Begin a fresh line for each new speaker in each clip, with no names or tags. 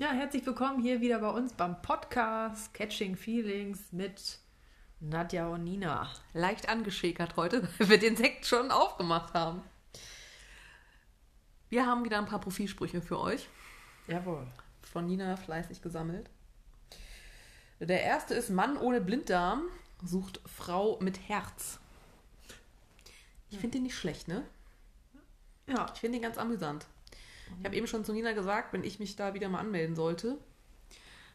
Ja, herzlich willkommen hier wieder bei uns beim Podcast Catching Feelings mit Nadja und Nina.
Leicht angeschäkert heute, weil wir den Sekt schon aufgemacht haben. Wir haben wieder ein paar Profilsprüche für euch.
Jawohl.
Von Nina fleißig gesammelt. Der erste ist Mann ohne Blinddarm sucht Frau mit Herz. Ich finde den nicht schlecht, ne?
Ja.
Ich finde den ganz amüsant. Ich habe eben schon zu Nina gesagt, wenn ich mich da wieder mal anmelden sollte,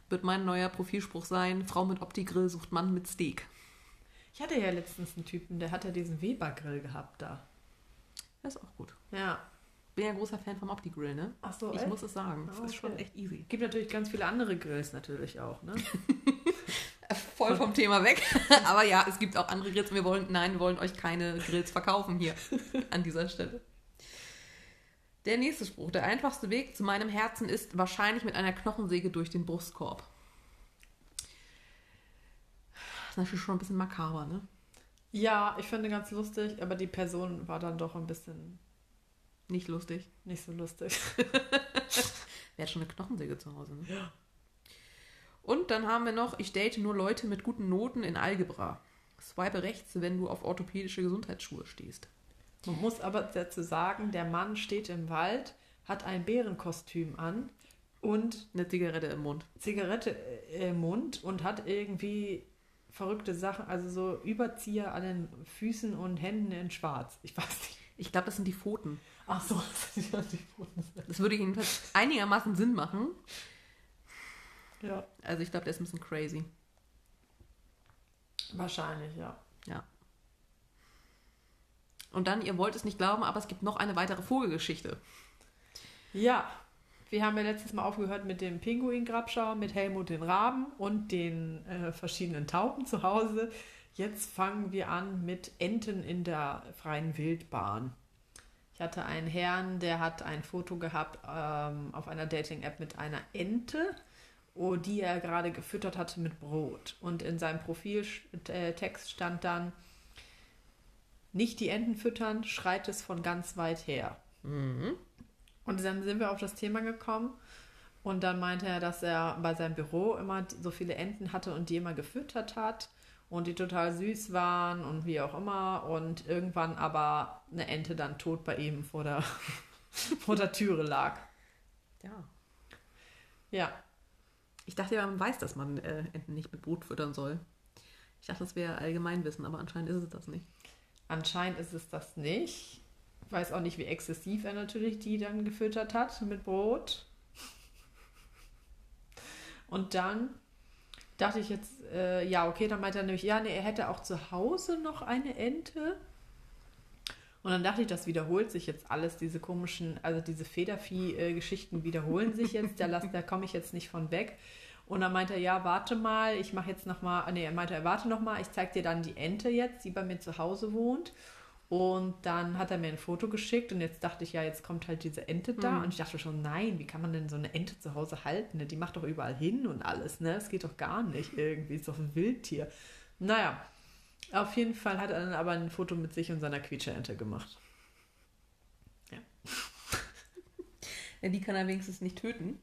wird mein neuer Profilspruch sein: Frau mit Opti-Grill sucht Mann mit Steak.
Ich hatte ja letztens einen Typen, der hat ja diesen Weber-Grill gehabt da.
Das ist auch gut.
Ja.
Bin ja ein großer Fan vom Opti-Grill, ne?
Ach so,
Ich
echt?
muss es sagen. Das
Ah,
ist schon
okay.
echt easy.
Gibt natürlich ganz viele andere Grills natürlich auch, ne?
Voll vom Thema weg. Aber ja, es gibt auch andere Grills. und Wir wollen, nein, wir wollen euch keine Grills verkaufen hier an dieser Stelle. Der nächste Spruch. Der einfachste Weg zu meinem Herzen ist wahrscheinlich mit einer Knochensäge durch den Brustkorb. Das ist natürlich schon ein bisschen makaber, ne?
Ja, ich finde ganz lustig, aber die Person war dann doch ein bisschen
Nicht lustig.
nicht so lustig.
Wer hat schon eine Knochensäge zu Hause, ne? Und dann haben wir noch, ich date nur Leute mit guten Noten in Algebra. Swipe rechts, wenn du auf orthopädische Gesundheitsschuhe stehst.
Man muss aber dazu sagen, der Mann steht im Wald, hat ein Bärenkostüm an und
Eine Zigarette im Mund.
Zigarette äh, im Mund und hat irgendwie verrückte Sachen, also so Überzieher an den Füßen und Händen in schwarz. Ich weiß nicht.
Ich glaube, das sind die Pfoten.
Ach so, das sind die Pfoten.
Das würde jedenfalls einigermaßen Sinn machen.
Ja,
Also ich glaube, der ist ein bisschen crazy.
wahrscheinlich, ja.
Ja. Und dann, ihr wollt es nicht glauben, aber es gibt noch eine weitere Vogelgeschichte.
Ja, wir haben ja letztes Mal aufgehört mit dem Pinguin-Grabschauer, mit Helmut den Raben und den äh, verschiedenen Tauben zu Hause. Jetzt fangen wir an mit Enten in der freien Wildbahn. Ich hatte einen Herrn, der hat ein Foto gehabt ähm, auf einer Dating-App mit einer Ente, oh, die er gerade gefüttert hatte mit Brot. Und in seinem Profiltext stand dann, nicht die Enten füttern, schreit es von ganz weit her. Und dann sind wir auf das Thema gekommen und dann meinte er, dass er bei seinem Büro immer so viele Enten hatte und die immer gefüttert hat und die total süß waren und wie auch immer und irgendwann aber eine Ente dann tot bei ihm vor der, vor der Türe lag.
Ja.
Ja,
Ich dachte ja, man weiß, dass man äh, Enten nicht mit Brot füttern soll. Ich dachte, das wäre Allgemeinwissen, aber anscheinend ist es das nicht.
Anscheinend ist es das nicht. Ich weiß auch nicht, wie exzessiv er natürlich die dann gefüttert hat mit Brot. Und dann dachte ich jetzt, äh, ja, okay, dann meinte er nämlich, ja, nee, er hätte auch zu Hause noch eine Ente. Und dann dachte ich, das wiederholt sich jetzt alles, diese komischen, also diese Federvieh-Geschichten wiederholen sich jetzt, da, da komme ich jetzt nicht von weg. Und dann meinte er, ja, warte mal, ich mache jetzt nochmal, nee, er meinte, er warte nochmal, ich zeig dir dann die Ente jetzt, die bei mir zu Hause wohnt. Und dann hat er mir ein Foto geschickt und jetzt dachte ich, ja, jetzt kommt halt diese Ente da.
Mhm.
Und ich dachte schon, nein, wie kann man denn so eine Ente zu Hause halten? Ne? Die macht doch überall hin und alles, ne? Das geht doch gar nicht irgendwie, ist doch ein Wildtier. Naja, auf jeden Fall hat er dann aber ein Foto mit sich und seiner Quietscherente gemacht.
Ja, die kann er wenigstens nicht töten.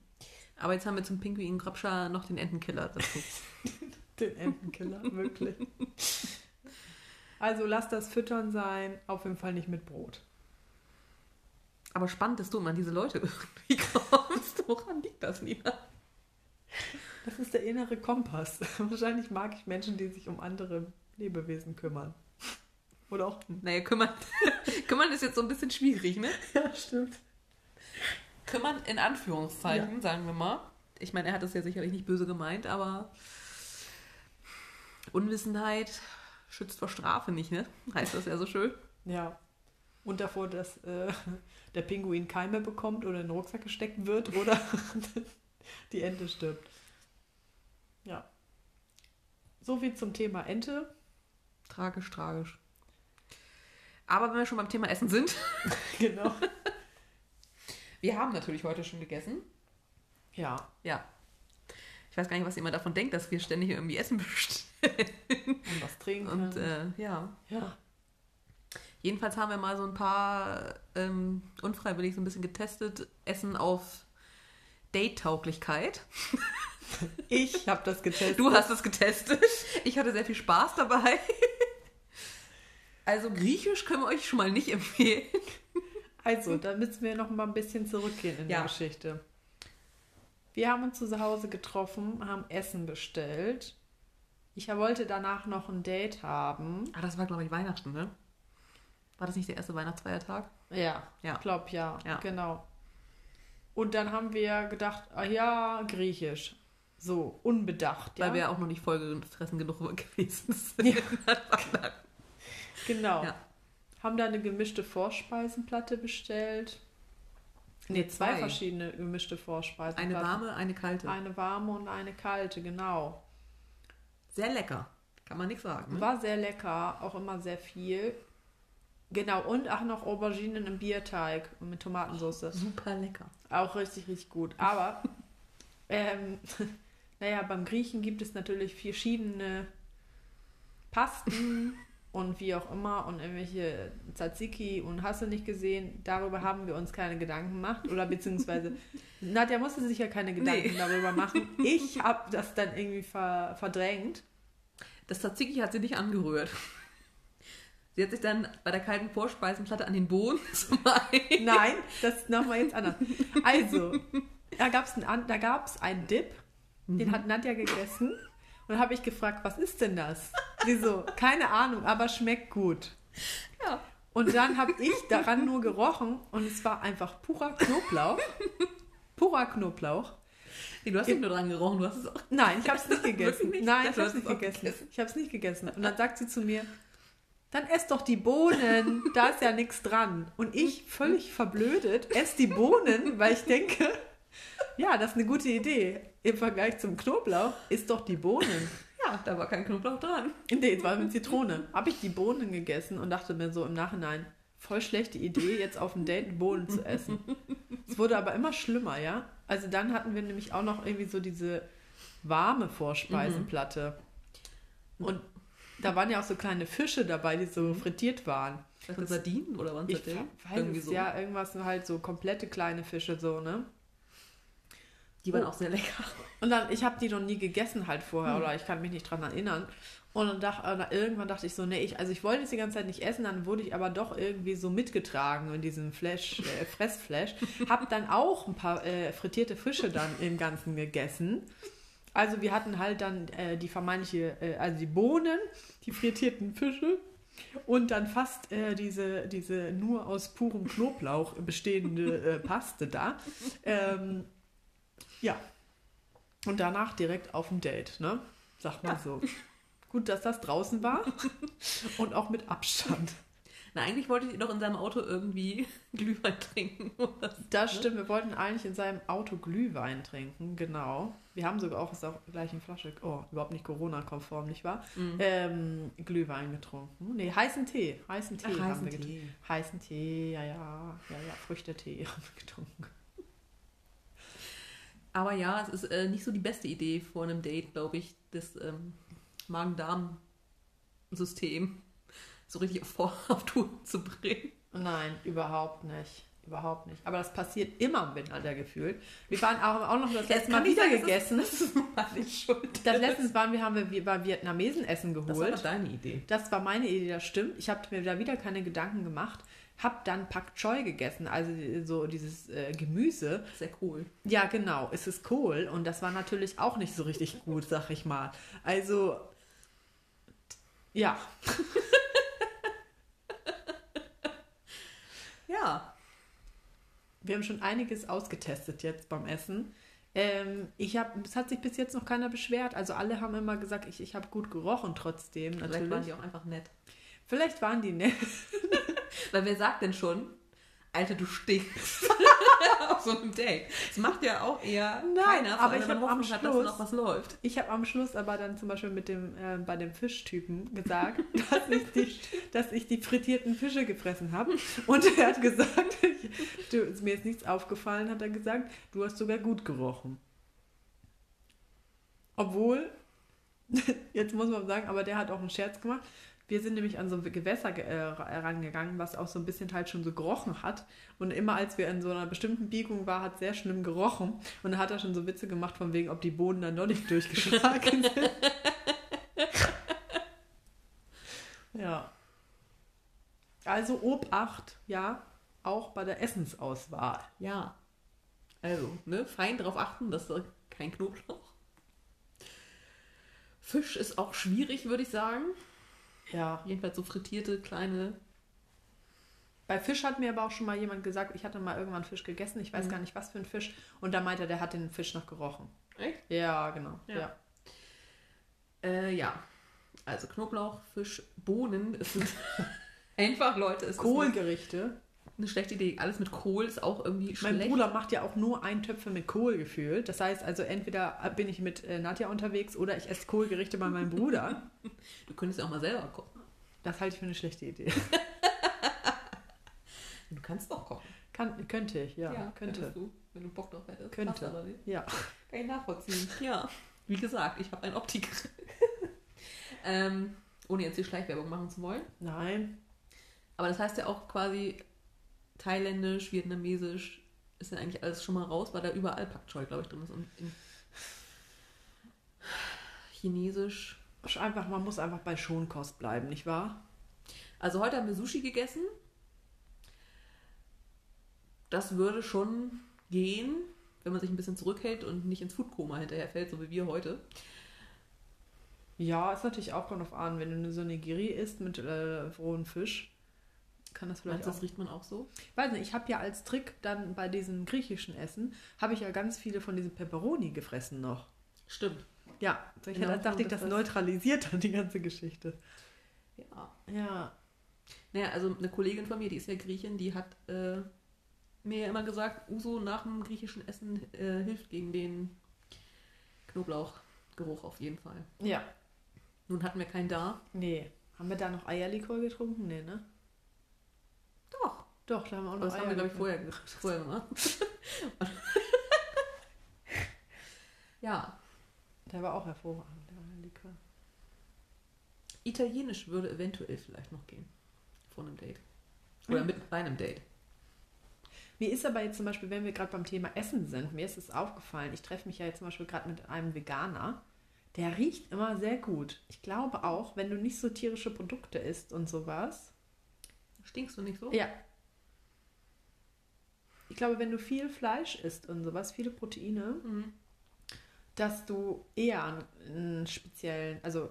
Aber jetzt haben wir zum Pinguin Grabscher noch den Entenkiller dazu.
Den Entenkiller, wirklich. Also lass das Füttern sein, auf jeden Fall nicht mit Brot.
Aber spannend, dass du immer an diese Leute irgendwie kommst. Woran liegt das, Nina?
Das ist der innere Kompass. Wahrscheinlich mag ich Menschen, die sich um andere Lebewesen kümmern. Oder auch.
Naja, kümmern, kümmern ist jetzt so ein bisschen schwierig, ne?
Ja, stimmt.
Kümmern in Anführungszeichen, sagen wir mal. Ich meine, er hat das ja sicherlich nicht böse gemeint, aber Unwissenheit schützt vor Strafe nicht, ne? Heißt das ja so schön.
Ja. Und davor, dass äh, der Pinguin Keime bekommt oder in den Rucksack gesteckt wird oder die Ente stirbt. Ja. So viel zum Thema Ente.
Tragisch, tragisch. Aber wenn wir schon beim Thema Essen sind,
Genau.
Wir haben natürlich heute schon gegessen.
Ja.
Ja. Ich weiß gar nicht, was jemand davon denkt, dass wir ständig irgendwie Essen bestellen.
Und was trinken.
Und äh, ja.
ja.
Jedenfalls haben wir mal so ein paar ähm, unfreiwillig so ein bisschen getestet, Essen auf Date-Tauglichkeit.
Ich habe das getestet.
Du hast es getestet. Ich hatte sehr viel Spaß dabei. Also Griechisch können wir euch schon mal nicht empfehlen.
Also, da müssen wir noch mal ein bisschen zurückgehen in
Ja.
der Geschichte. Wir haben uns zu Hause getroffen, haben Essen bestellt. Ich wollte danach noch ein Date haben.
Ah, das war, glaube ich, Weihnachten, ne? War das nicht der erste Weihnachtsfeiertag?
Ja,
Ja.
ich glaube ja,
Ja.
genau. Und dann haben wir gedacht, ah ja, Griechisch. So, unbedacht.
Weil
ja?
wir auch noch nicht vollgefressen genug gewesen sind.
Ja. Genau.
Ja.
Haben da eine gemischte Vorspeisenplatte bestellt. Nee, zwei
Zwei.
verschiedene gemischte Vorspeisenplatten.
Eine warme, eine kalte.
Eine warme und eine kalte, genau.
Sehr lecker. Kann man nichts sagen. Ne?
War sehr lecker, auch immer sehr viel. Genau, und auch noch Auberginen im Bierteig mit Tomatensauce.
Super lecker.
Auch richtig, richtig gut. Aber, ähm, naja, beim Griechen gibt es natürlich verschiedene Pasten und wie auch immer und irgendwelche Tzatziki und hast du nicht gesehen. Darüber haben wir uns keine Gedanken gemacht. Oder beziehungsweise, Nadja musste sich ja keine Gedanken
Nee.
darüber machen. Ich habe das dann irgendwie ver verdrängt.
Das Tzatziki hat sie nicht angerührt. Sie hat sich dann bei der kalten Vorspeisenplatte an den Boden zum einen.
Nein, das nochmal jetzt anders. Also, da gab es einen, da gab's einen Dip, den hat Nadja gegessen. Und habe ich gefragt, was ist denn das? Sie so, keine Ahnung, aber schmeckt gut.
Ja.
Und dann habe ich daran nur gerochen und es war einfach purer Knoblauch. Purer Knoblauch.
Nee, du hast nicht nur dran gerochen, du hast es auch.
Nein, ich habe es nicht gegessen.
Nicht?
Nein,
Ich
habe es nicht gegessen.
gegessen.
Ich habe es nicht gegessen. Und dann sagt sie zu mir, dann ess doch die Bohnen, da ist ja nichts dran. Und ich, völlig verblödet, esse die Bohnen, weil ich denke, ja, das ist eine gute Idee. Im Vergleich zum Knoblauch ist doch die Bohnen.
Ja, da war kein Knoblauch dran.
Nee, es war mit Zitrone. Habe ich die Bohnen gegessen und dachte mir so im Nachhinein, voll schlechte Idee, jetzt auf dem Date Bohnen zu essen. Es wurde aber immer schlimmer, ja. Also dann hatten wir nämlich auch noch irgendwie so diese warme Vorspeisenplatte. Und da waren ja auch so kleine Fische dabei, die so frittiert waren.
Das Sardinen oder was
Ich weiß
Irgendwie so.
ja, irgendwas halt so komplette kleine Fische so, ne?
Die waren auch sehr lecker.
Und dann, ich habe die noch nie gegessen halt vorher,
Hm.
oder ich kann mich nicht dran erinnern. Und dann dach, äh, irgendwann dachte ich so, nee, ich, also ich wollte es die ganze Zeit nicht essen, dann wurde ich aber doch irgendwie so mitgetragen in diesem Flash, äh, Fressflash. Hab dann auch ein paar äh, frittierte Fische dann im Ganzen gegessen. Also wir hatten halt dann äh, die vermeintliche, äh, also die Bohnen, die frittierten Fische und dann fast äh, diese, diese nur aus purem Knoblauch bestehende äh, Paste da. Ähm, ja. Und danach direkt auf ein Date, ne? Sag mal
Ja.
so. Gut, dass das draußen war und auch mit Abstand.
Na, eigentlich wolltet ihr doch in seinem Auto irgendwie Glühwein trinken. Oder so.
Das stimmt, wir wollten eigentlich in seinem Auto Glühwein trinken, genau. Wir haben sogar auch aus der gleichen Flasche, oh, überhaupt nicht Corona-konform, nicht wahr?
Mhm.
Ähm, Glühwein getrunken. Nee, heißen Tee. Heißen Tee
Ach,
haben
heißen
wir getrunken.
Tee.
Heißen Tee, ja, ja, ja, ja, Früchtetee haben wir getrunken.
Aber ja, es ist äh, nicht so die beste Idee vor einem Date, glaube ich, das ähm, Magen-Darm-System so richtig auf, Vor- auf Tour zu bringen.
Nein, überhaupt nicht. Überhaupt nicht. Aber das passiert immer im Winter, der Gefühl. Wir waren auch, auch noch das letzte Mal wieder
das
gegessen.
Ist, das ist meine Schuld.
Das letzte waren wir, haben wir bei Vietnamesen Essen
Das war
geholt.
deine Idee.
Das war meine Idee, das stimmt. Ich habe mir da wieder keine Gedanken gemacht. Hab dann Pak Choi gegessen, also so dieses äh, Gemüse.
Sehr cool.
Ja, genau, es ist Kohl und das war natürlich auch nicht so richtig gut, sag ich mal. Also, ja,
Ja.
wir haben schon einiges ausgetestet jetzt beim Essen. Ähm, ich habe, es hat sich bis jetzt noch keiner beschwert. Also alle haben immer gesagt, ich, ich habe gut gerochen trotzdem.
Vielleicht
Natürlich.
waren die auch einfach nett.
Vielleicht waren die nett.
Weil wer sagt denn schon, Alter, du stinkst auf so einem Date? Das macht ja auch eher
Nein,
keiner,
aber ich
wenn man
hab am
Hoffnung hat, dass
Schluss-
noch was läuft.
Ich habe am Schluss aber dann zum Beispiel mit dem, äh, bei dem Fischtypen gesagt, dass ich, die, dass ich die frittierten Fische gefressen habe. Und er hat gesagt, ich, du, mir ist nichts aufgefallen, hat er gesagt, du hast sogar gut gerochen. Obwohl, jetzt muss man sagen, aber der hat auch einen Scherz gemacht. Wir sind nämlich an so ein Gewässer ge- äh, herangegangen, was auch so ein bisschen halt schon so gerochen hat. Und immer als wir in so einer bestimmten Biegung war, hat sehr schlimm gerochen. Und da hat er schon so Witze gemacht von wegen, ob die Boden dann noch nicht durchgeschlagen sind. ja. Also Obacht, ja, auch bei der Essensauswahl.
Ja. Also, ne, fein darauf achten, dass da kein Knoblauch. Fisch ist auch schwierig, würde ich sagen.
Ja.
Jedenfalls so frittierte kleine.
Bei Fisch hat mir aber auch schon mal jemand gesagt, ich hatte mal irgendwann Fisch gegessen, ich weiß
Mhm.
gar nicht, was für ein Fisch. Und da meinte er, der hat den Fisch noch gerochen.
Echt?
Ja, genau.
Ja.
Ja.
Äh, ja. Also Knoblauch, Fisch, Bohnen. Es sind einfach, Leute, es ist
Kohlgerichte.
Eine, schlechte Idee. Alles mit Kohl ist auch irgendwie
Mein
schlecht.
Bruder macht ja auch nur Eintöpfe mit Kohl gefühlt. Das heißt also, entweder bin ich mit äh, Nadja unterwegs oder ich esse Kohlgerichte bei meinem Bruder.
Du könntest ja auch mal selber kochen.
Das halte ich für eine schlechte Idee.
Du kannst doch kochen.
Kann, könnte ich, ja. könnte.
könntest Du, wenn du Bock drauf hättest.
Könnte.
Aber nicht.
Ja.
Kann ich nachvollziehen. Ja. Wie gesagt, ich habe ein Optik. ähm, ohne jetzt die Schleichwerbung machen zu wollen.
Nein.
Aber das heißt ja auch quasi thailändisch, vietnamesisch ist ja eigentlich alles schon mal raus, weil da überall Pak Choi, glaube ich, drin ist. Und in Chinesisch.
Einfach, man muss einfach bei Schonkost bleiben, nicht wahr?
Also heute haben wir Sushi gegessen. Das würde schon gehen, wenn man sich ein bisschen zurückhält und nicht ins Foodkoma hinterherfällt, so wie wir heute.
Ja, ist natürlich auch drauf an, wenn du eine so eine Giri isst mit äh, rohen Fisch, kann das vielleicht
Meinst das riecht man auch so?
weiß nicht, ich habe ja als Trick dann bei diesem griechischen Essen, habe ich ja ganz viele von diesem Pepperoni gefressen noch.
Stimmt.
Ja, ich
Genau,
dachte ich,
das
das neutralisiert dann die ganze Geschichte.
Ja.
Ja.
Naja, also eine Kollegin von mir, die ist ja Griechin, die hat äh, mir ja immer gesagt, Uso nach dem griechischen Essen äh, hilft gegen den Knoblauchgeruch auf jeden Fall.
Ja.
Nun hatten wir keinen da.
Nee. Haben wir da noch Eierlikör getrunken? Nee, ne?
Doch.
Doch, da haben wir auch
Aber
noch
das haben wir, glaube ich, vorher, vorher gemacht. ja.
Der war auch hervorragend, der Eierlikör.
Italienisch würde eventuell vielleicht noch gehen. Vor einem Date. Oder
Mhm.
mit bei einem Date.
Mir ist aber jetzt zum Beispiel, wenn wir gerade beim Thema Essen sind, mir ist es aufgefallen, ich treffe mich ja jetzt zum Beispiel gerade mit einem Veganer, der riecht immer sehr gut. Ich glaube auch, wenn du nicht so tierische Produkte isst und sowas.
Stinkst du nicht so?
Ja. Ich glaube, wenn du viel Fleisch isst und sowas, viele Proteine,
Mhm.
dass du eher einen, speziellen, also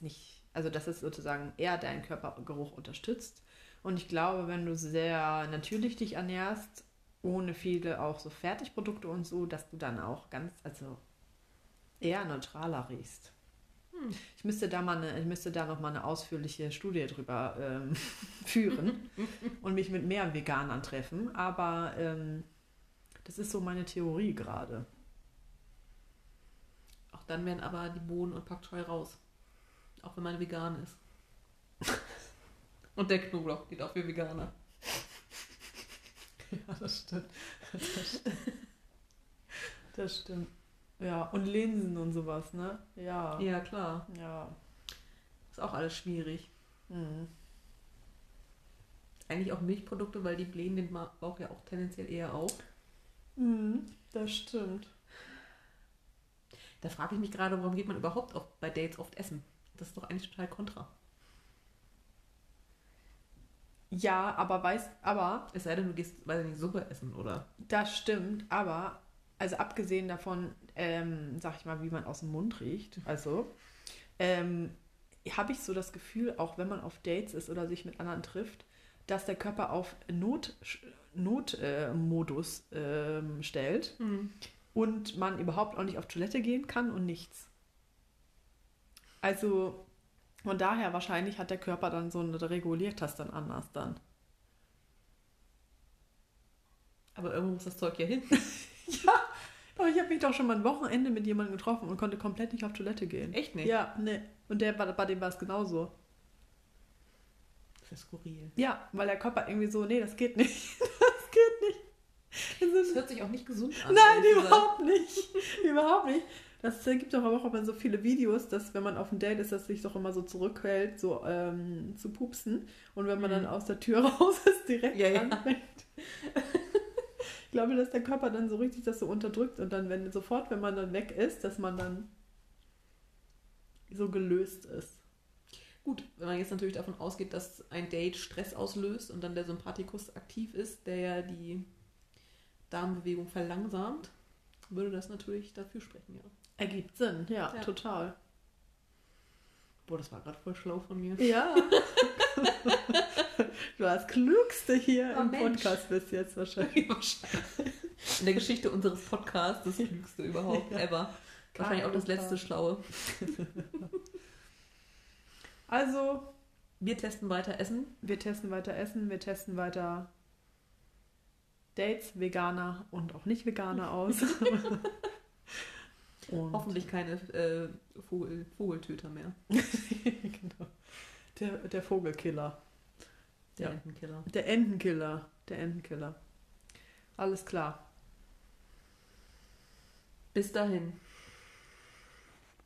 nicht, also dass es sozusagen eher deinen Körpergeruch unterstützt. Und ich glaube, wenn du sehr natürlich dich ernährst, ohne viele auch so Fertigprodukte und so, dass du dann auch ganz, also eher neutraler riechst.
Hm.
Ich müsste da mal eine, ich müsste da noch mal eine ausführliche Studie drüber ähm, führen und mich mit mehr Veganern treffen. Aber ähm, das ist so meine Theorie gerade.
Auch dann werden aber die Bohnen und Pak Choi raus. Auch wenn man vegan ist. und der Knoblauch geht auch für Veganer.
Ja, das stimmt. Das stimmt. Das stimmt. Ja, und Linsen und sowas, ne? Ja.
Ja, klar.
Ja.
Ist auch alles schwierig.
Mhm.
Eigentlich auch Milchprodukte, weil die blähen den Bauch ja auch tendenziell eher auf.
Mhm, das stimmt.
Da frage ich mich gerade, warum geht man überhaupt auf, bei Dates oft essen? Das ist doch eigentlich total kontra.
Ja, aber weißt, aber
Es sei denn, du gehst, weiß ich nicht, Suppe essen oder.
das stimmt, aber also abgesehen davon, ähm, sag ich mal, wie man aus dem Mund riecht, also ähm, habe ich so das Gefühl, auch wenn man auf Dates ist oder sich mit anderen trifft, dass der Körper auf Not, Notmodus äh, Modus, ähm, stellt und man überhaupt auch nicht auf Toilette gehen kann und nichts. Also von daher wahrscheinlich hat der Körper dann so eine reguliert das dann anders dann.
Aber irgendwo muss das Zeug ja hin.
Aber ich habe mich doch schon mal ein Wochenende mit jemandem getroffen und konnte komplett nicht auf Toilette gehen.
Echt nicht?
Ja, ne. Und der, war- bei dem war es genauso.
Das ist skurril.
Ja, weil der Körper irgendwie so, nee, das geht nicht. Das geht nicht. Das
Das hört sich auch nicht gesund an.
nein,
gesagt.
überhaupt nicht. überhaupt nicht. Das gibt doch aber auch immer so viele Videos, dass wenn man auf dem Date ist, dass sich doch immer so zurückhält, so ähm, zu pupsen. Und wenn man dann
Mhm.
aus der Tür raus ist, direkt
Ja, ja.
anfängt. Ich glaube, dass der Körper dann so richtig das so unterdrückt und dann, wenn sofort, wenn man dann weg ist, dass man dann so gelöst ist.
Gut, wenn man jetzt natürlich davon ausgeht, dass ein Date Stress auslöst und dann der Sympathikus aktiv ist, der ja die Darmbewegung verlangsamt, würde das natürlich dafür sprechen, ja.
Ergibt Sinn, ja,
Ja.
total.
Boah, das war gerade voll schlau von mir.
Ja. du warst Klügste hier
Oh,
im
Mensch.
Podcast bis jetzt wahrscheinlich.
In der Geschichte unseres Podcasts das klügste überhaupt
Ja.
ever. Wahrscheinlich auch das letzte Schlaue.
Also,
Wir testen weiter Essen.
wir testen weiter Essen, wir testen weiter Dates, Veganer und auch nicht Veganer aus.
Hoffentlich keine äh, Vogel, Vogeltöter mehr.
genau. Der, der Vogelkiller.
Der
Ja.
Entenkiller.
Der Entenkiller. Der Entenkiller. Alles klar.
Bis dahin.